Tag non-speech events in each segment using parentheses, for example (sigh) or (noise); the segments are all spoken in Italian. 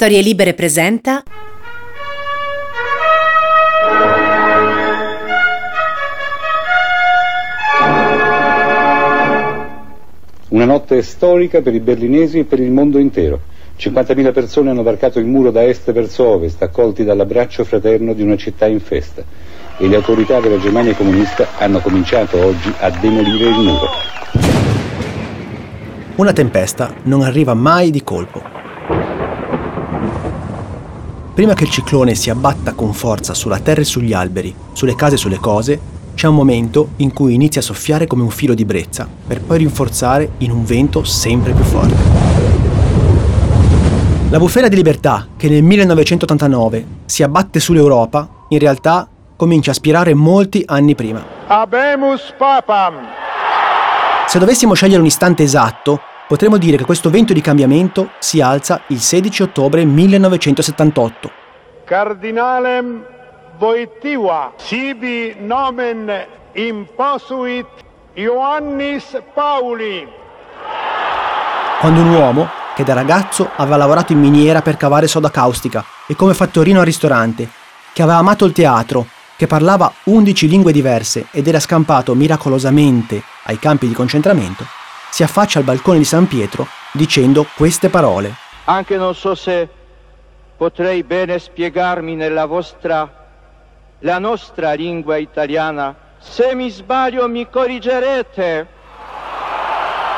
Storie Libere presenta Una notte storica per i berlinesi e per il mondo intero. 50.000 persone hanno varcato il muro da est verso ovest, accolti dall'abbraccio fraterno di una città in festa. E le autorità della Germania comunista hanno cominciato oggi a demolire il muro. Una tempesta non arriva mai di colpo. Prima che il ciclone si abbatta con forza sulla terra e sugli alberi, sulle case e sulle cose, c'è un momento in cui inizia a soffiare come un filo di brezza, per poi rinforzare in un vento sempre più forte. La bufera di libertà, che nel 1989 si abbatte sull'Europa, in realtà comincia a spirare molti anni prima. Habemus papam! Se dovessimo scegliere un istante esatto, potremmo dire che questo vento di cambiamento si alza il 16 ottobre 1978. Cardinalem Voitiva sibi nomen imposuit Ioannis Pauli. Quando un uomo, che da ragazzo aveva lavorato in miniera per cavare soda caustica e come fattorino al ristorante, che aveva amato il teatro, che parlava 11 lingue diverse ed era scampato miracolosamente ai campi di concentramento, si affaccia al balcone di San Pietro dicendo queste parole. Anche non so se potrei bene spiegarmi nella vostra, la nostra lingua italiana. Se mi sbaglio mi corrigerete.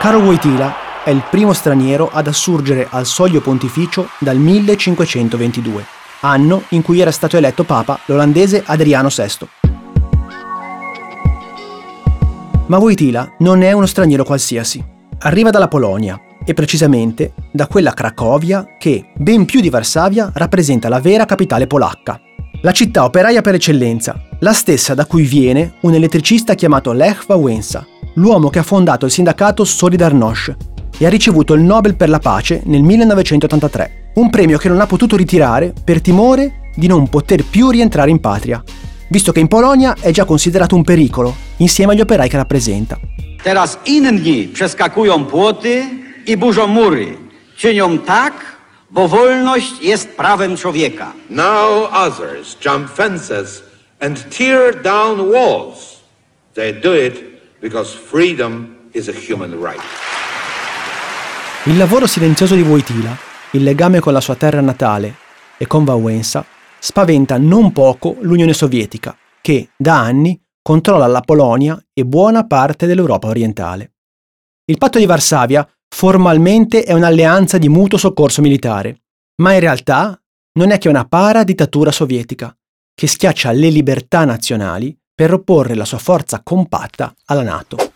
Caro Wojtyla è il primo straniero ad assurgere al soglio pontificio dal 1522, anno in cui era stato eletto papa l'olandese Adriano VI. Ma Wojtyla non è uno straniero qualsiasi. Arriva dalla Polonia e precisamente da quella Cracovia che, ben più di Varsavia, rappresenta la vera capitale polacca. La città operaia per eccellenza, la stessa da cui viene un elettricista chiamato Lech Wałęsa, l'uomo che ha fondato il sindacato Solidarność e ha ricevuto il Nobel per la pace nel 1983, un premio che non ha potuto ritirare per timore di non poter più rientrare in patria, visto che in Polonia è già considerato un pericolo, insieme agli operai che rappresenta. Teraz inni przeskakują płoty i burzą mury. Czynią tak, bo wolność jest prawem człowieka. Now others jump fences and tear down walls. They do it because freedom is a human right. Il lavoro silenzioso di Wojtyla, il legame con la sua terra natale e con Wałęsa spaventa non poco l'Unione Sovietica, che da anni controlla la Polonia e buona parte dell'Europa orientale. Il patto di Varsavia formalmente è un'alleanza di mutuo soccorso militare, ma in realtà non è che una para-dittatura sovietica, che schiaccia le libertà nazionali per opporre la sua forza compatta alla Nato.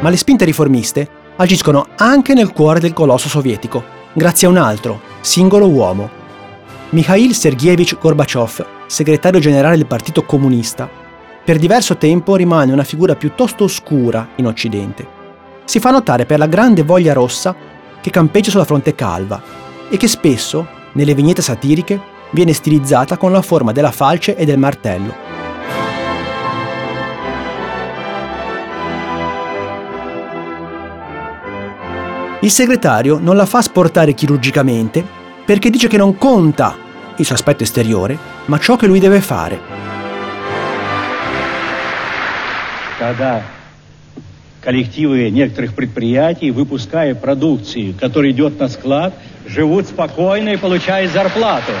Ma le spinte riformiste agiscono anche nel cuore del colosso sovietico, grazie a un altro, singolo uomo. Mikhail Sergeyevich Gorbachev, segretario generale del Partito Comunista, per diverso tempo rimane una figura piuttosto oscura in Occidente. Si fa notare per la grande voglia rossa che campeggia sulla fronte calva e che spesso, nelle vignette satiriche, viene stilizzata con la forma della falce e del martello. Il segretario non la fa sportare chirurgicamente perché dice che non conta il suo aspetto esteriore, ma ciò che lui deve fare. Когда коллективы некоторых предприятий, выпуская продукцию, которая идет на склад, живут спокойно и получают зарплату.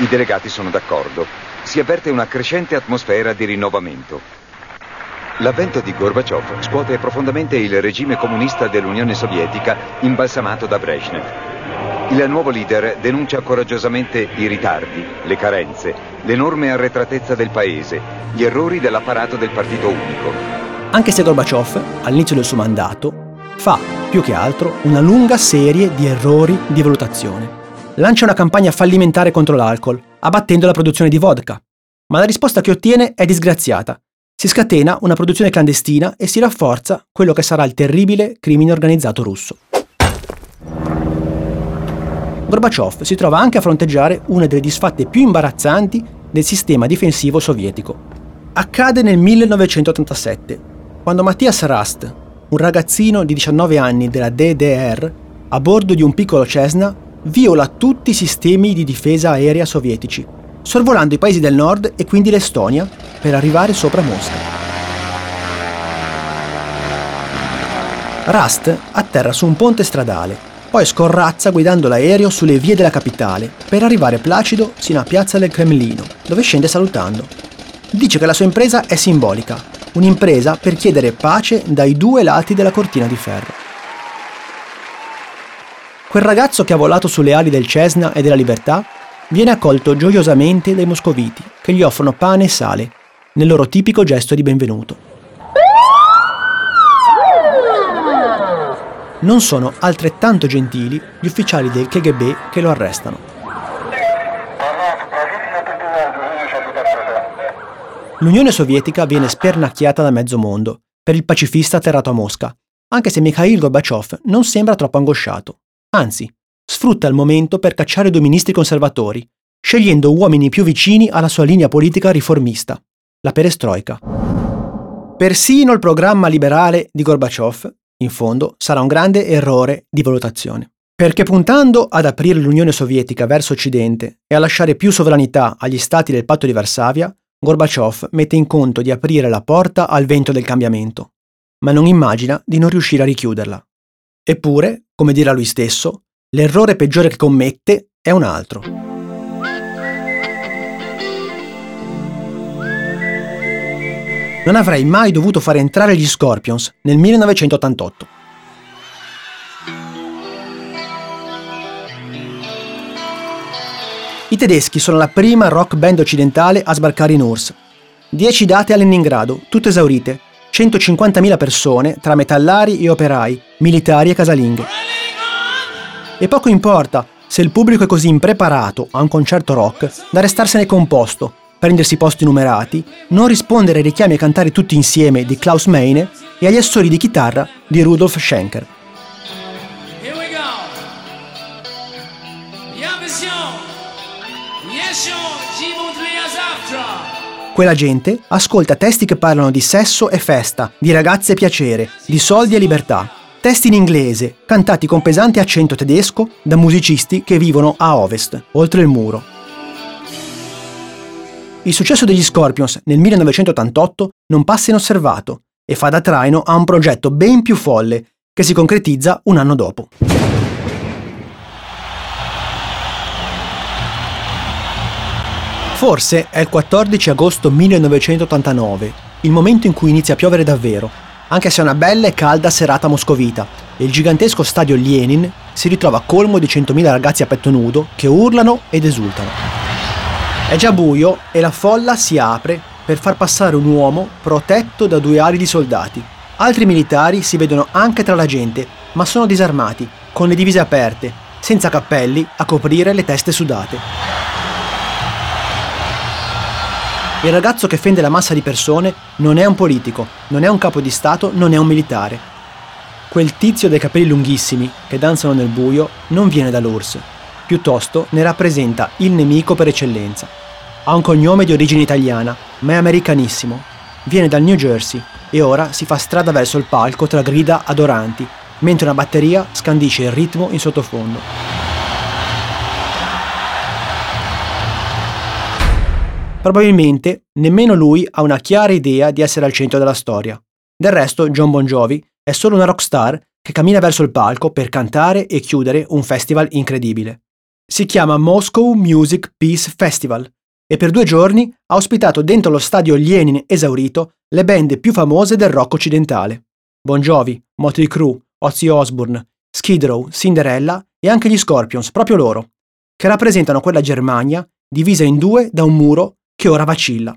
I delegati sono d'accordo. Si avverte una crescente atmosfera di rinnovamento. L'avvento di Gorbaciov scuote profondamente il regime comunista dell'Unione Sovietica imbalsamato da Brezhnev. Il nuovo leader denuncia coraggiosamente i ritardi, le carenze, l'enorme arretratezza del paese, gli errori dell'apparato del partito unico. Anche se Gorbaciov, all'inizio del suo mandato, fa, più che altro, una lunga serie di errori di valutazione. Lancia una campagna fallimentare contro l'alcol, abbattendo la produzione di vodka. Ma la risposta che ottiene è disgraziata. Si scatena una produzione clandestina e si rafforza quello che sarà il terribile crimine organizzato russo. Gorbaciov si trova anche a fronteggiare una delle disfatte più imbarazzanti del sistema difensivo sovietico. Accade nel 1987 quando Mattias Rast, un ragazzino di 19 anni della DDR, a bordo di un piccolo Cessna, viola tutti i sistemi di difesa aerea sovietici, sorvolando i paesi del nord e quindi l'Estonia per arrivare sopra Mosca. Rast atterra su un ponte stradale, poi scorrazza guidando l'aereo sulle vie della capitale per arrivare placido sino a Piazza del Cremlino, dove scende salutando. Dice che la sua impresa è simbolica, un'impresa per chiedere pace dai due lati della cortina di ferro. Quel ragazzo che ha volato sulle ali del Cessna e della Libertà viene accolto gioiosamente dai moscoviti che gli offrono pane e sale, nel loro tipico gesto di benvenuto. non sono altrettanto gentili gli ufficiali del KGB che lo arrestano. L'Unione Sovietica viene spernacchiata da mezzo mondo per il pacifista atterrato a Mosca, anche se Mikhail Gorbaciov non sembra troppo angosciato. Anzi, sfrutta il momento per cacciare due ministri conservatori, scegliendo uomini più vicini alla sua linea politica riformista, la perestroika. Persino il programma liberale di Gorbaciov in fondo, sarà un grande errore di valutazione. Perché puntando ad aprire l'Unione Sovietica verso Occidente e a lasciare più sovranità agli stati del patto di Varsavia, Gorbaciov mette in conto di aprire la porta al vento del cambiamento, ma non immagina di non riuscire a richiuderla. Eppure, come dirà lui stesso, l'errore peggiore che commette è un altro. non avrei mai dovuto fare entrare gli Scorpions nel 1988. I tedeschi sono la prima rock band occidentale a sbarcare in URSS. Dieci date a Leningrado, tutte esaurite, 150.000 persone tra metallari e operai, militari e casalinghe. E poco importa se il pubblico è così impreparato a un concerto rock da restarsene composto prendersi posti numerati, non rispondere ai richiami a cantare tutti insieme di Klaus Meine e agli assoli di chitarra di Rudolf Schenker. Quella gente ascolta testi che parlano di sesso e festa, di ragazze e piacere, di soldi e libertà. Testi in inglese, cantati con pesante accento tedesco da musicisti che vivono a ovest, oltre il muro. Il successo degli Scorpions nel 1988 non passa inosservato e fa da traino a un progetto ben più folle che si concretizza un anno dopo. Forse è il 14 agosto 1989, il momento in cui inizia a piovere davvero, anche se è una bella e calda serata moscovita e il gigantesco stadio Lenin si ritrova colmo di 100.000 ragazzi a petto nudo che urlano ed esultano. È già buio e la folla si apre per far passare un uomo protetto da due ali di soldati. Altri militari si vedono anche tra la gente, ma sono disarmati, con le divise aperte, senza cappelli a coprire le teste sudate. Il ragazzo che fende la massa di persone non è un politico, non è un capo di Stato, non è un militare. Quel tizio dai capelli lunghissimi che danzano nel buio non viene dall'URSS, piuttosto ne rappresenta il nemico per eccellenza. Ha un cognome di origine italiana, ma è americanissimo. Viene dal New Jersey e ora si fa strada verso il palco tra grida adoranti, mentre una batteria scandisce il ritmo in sottofondo. Probabilmente nemmeno lui ha una chiara idea di essere al centro della storia. Del resto, John Bon Jovi è solo una rockstar che cammina verso il palco per cantare e chiudere un festival incredibile. Si chiama Moscow Music Peace Festival e per due giorni ha ospitato dentro lo stadio Lenin esaurito le band più famose del rock occidentale. Bon Jovi, Motley Crue, Ozzy Osbourne, Skid Row, Cinderella e anche gli Scorpions, proprio loro, che rappresentano quella Germania divisa in due da un muro che ora vacilla.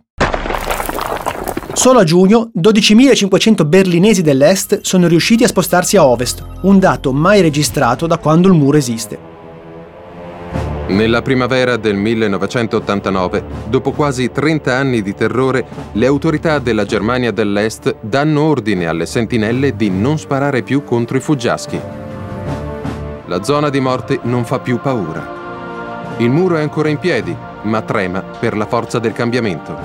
Solo a giugno 12.500 berlinesi dell'est sono riusciti a spostarsi a ovest, un dato mai registrato da quando il muro esiste. Nella primavera del 1989, dopo quasi 30 anni di terrore, le autorità della Germania dell'Est danno ordine alle sentinelle di non sparare più contro i fuggiaschi. La zona di morte non fa più paura. Il muro è ancora in piedi, ma trema per la forza del cambiamento.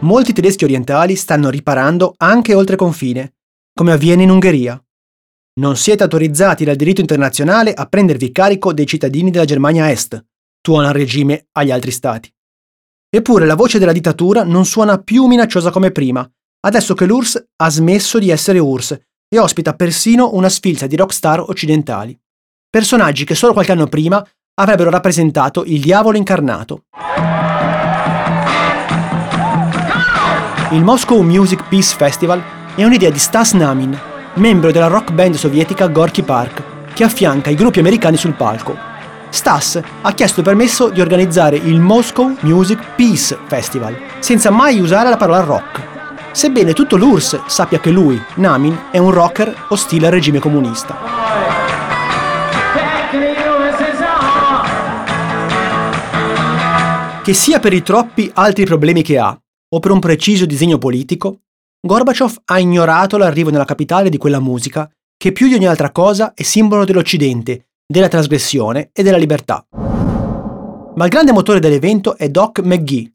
Molti tedeschi orientali stanno riparando anche oltre confine come avviene in Ungheria. Non siete autorizzati dal diritto internazionale a prendervi carico dei cittadini della Germania Est, tuona il regime agli altri stati. Eppure la voce della dittatura non suona più minacciosa come prima, adesso che l'URSS ha smesso di essere URSS e ospita persino una sfilza di rockstar occidentali. Personaggi che solo qualche anno prima avrebbero rappresentato il diavolo incarnato. Il Moscow Music Peace Festival è un'idea di Stas Namin, membro della rock band sovietica Gorky Park, che affianca i gruppi americani sul palco. Stas ha chiesto permesso di organizzare il Moscow Music Peace Festival, senza mai usare la parola rock. Sebbene tutto l'URSS sappia che lui, Namin, è un rocker ostile al regime comunista. Che sia per i troppi altri problemi che ha, o per un preciso disegno politico, Gorbaciov ha ignorato l'arrivo nella capitale di quella musica che più di ogni altra cosa è simbolo dell'Occidente, della trasgressione e della libertà. Ma il grande motore dell'evento è Doc McGee,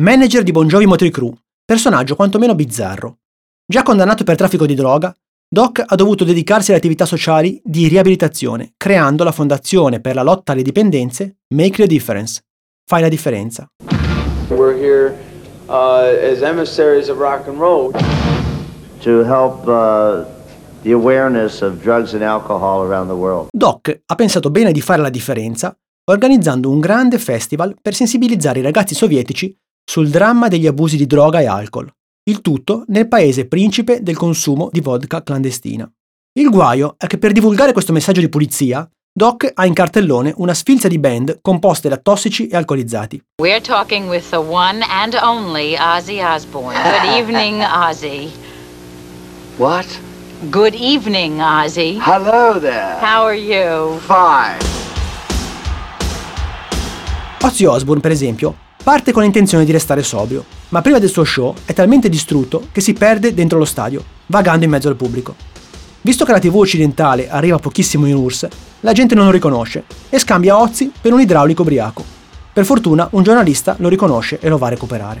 manager di Bon Jovi Motley Crue, personaggio quantomeno bizzarro. Già condannato per traffico di droga, Doc ha dovuto dedicarsi alle attività sociali di riabilitazione, creando la fondazione per la lotta alle dipendenze Make the Difference, fai la differenza. We're here uh, as emissaries of rock and roll to help uh, the awareness of drugs and alcohol around the world. Doc ha pensato bene di fare la differenza organizzando un grande festival per sensibilizzare i ragazzi sovietici sul dramma degli abusi di droga e alcol. Il tutto nel paese principe del consumo di vodka clandestina. Il guaio è che per divulgare questo messaggio di pulizia, Doc ha in cartellone una sfilza di band composte da tossici e alcolizzati. We're talking with the one and only Ozzy Osbourne. Good (laughs) evening, Ozzy. What? Good evening, Ozzy. Hello there. How are you? Fine. Ozzy Osbourne, per esempio, parte con l'intenzione di restare sobrio, ma prima del suo show è talmente distrutto che si perde dentro lo stadio, vagando in mezzo al pubblico. Visto che la TV occidentale arriva pochissimo in URSS, la gente non lo riconosce e scambia Ozzy per un idraulico ubriaco. Per fortuna un giornalista lo riconosce e lo va a recuperare.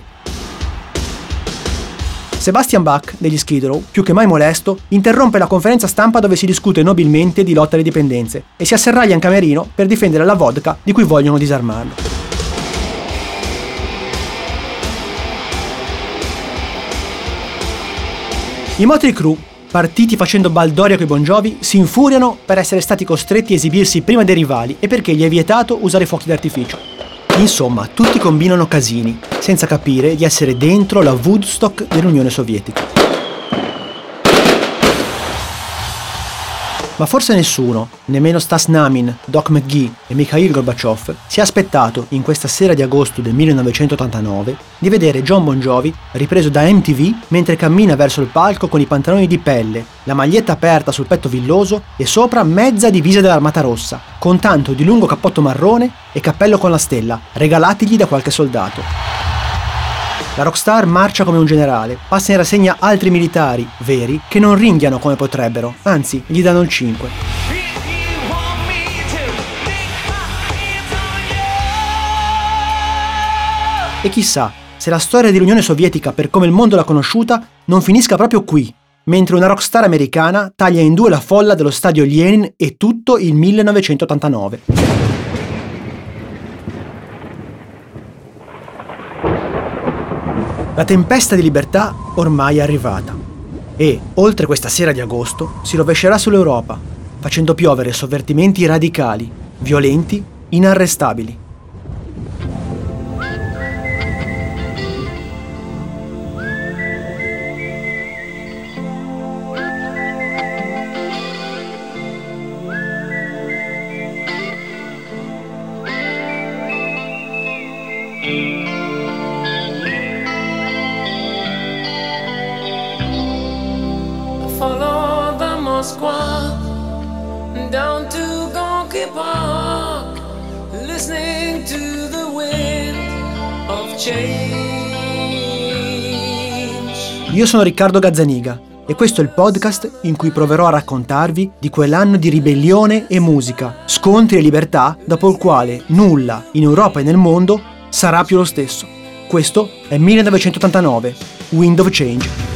Sebastian Bach degli Skid Row, più che mai molesto, interrompe la conferenza stampa dove si discute nobilmente di lotta alle dipendenze e si asserraglia in camerino per difendere la vodka di cui vogliono disarmarlo. I Motley Crue partiti facendo baldoria coi Bon Jovi, si infuriano per essere stati costretti a esibirsi prima dei rivali e perché gli è vietato usare fuochi d'artificio. Insomma, tutti combinano casini, senza capire di essere dentro la Woodstock dell'Unione Sovietica. Ma forse nessuno, nemmeno Stas Namin, Doc McGee e Mikhail Gorbachev, si è aspettato, in questa sera di agosto del 1989, di vedere John Bon Jovi ripreso da MTV mentre cammina verso il palco con i pantaloni di pelle, la maglietta aperta sul petto villoso e sopra mezza divisa dell'Armata Rossa, con tanto di lungo cappotto marrone e cappello con la stella, regalatigli da qualche soldato. La rockstar marcia come un generale, passa in rassegna altri militari, veri, che non ringhiano come potrebbero, anzi, gli danno il 5. E chissà, se la storia dell'Unione Sovietica per come il mondo l'ha conosciuta non finisca proprio qui, mentre una rockstar americana taglia in due la folla dello stadio Lenin e tutto il 1989. La tempesta di libertà ormai è arrivata e, oltre questa sera di agosto, si rovescerà sull'Europa, facendo piovere sovvertimenti radicali, violenti, inarrestabili. Moskwa down to Gonky Park, listening to the wind of change. Io sono Riccardo Gazzaniga e questo è il podcast in cui proverò a raccontarvi di quell'anno di ribellione e musica, scontri e libertà dopo il quale nulla in Europa e nel mondo sarà più lo stesso. Questo è 1989, Wind of Change.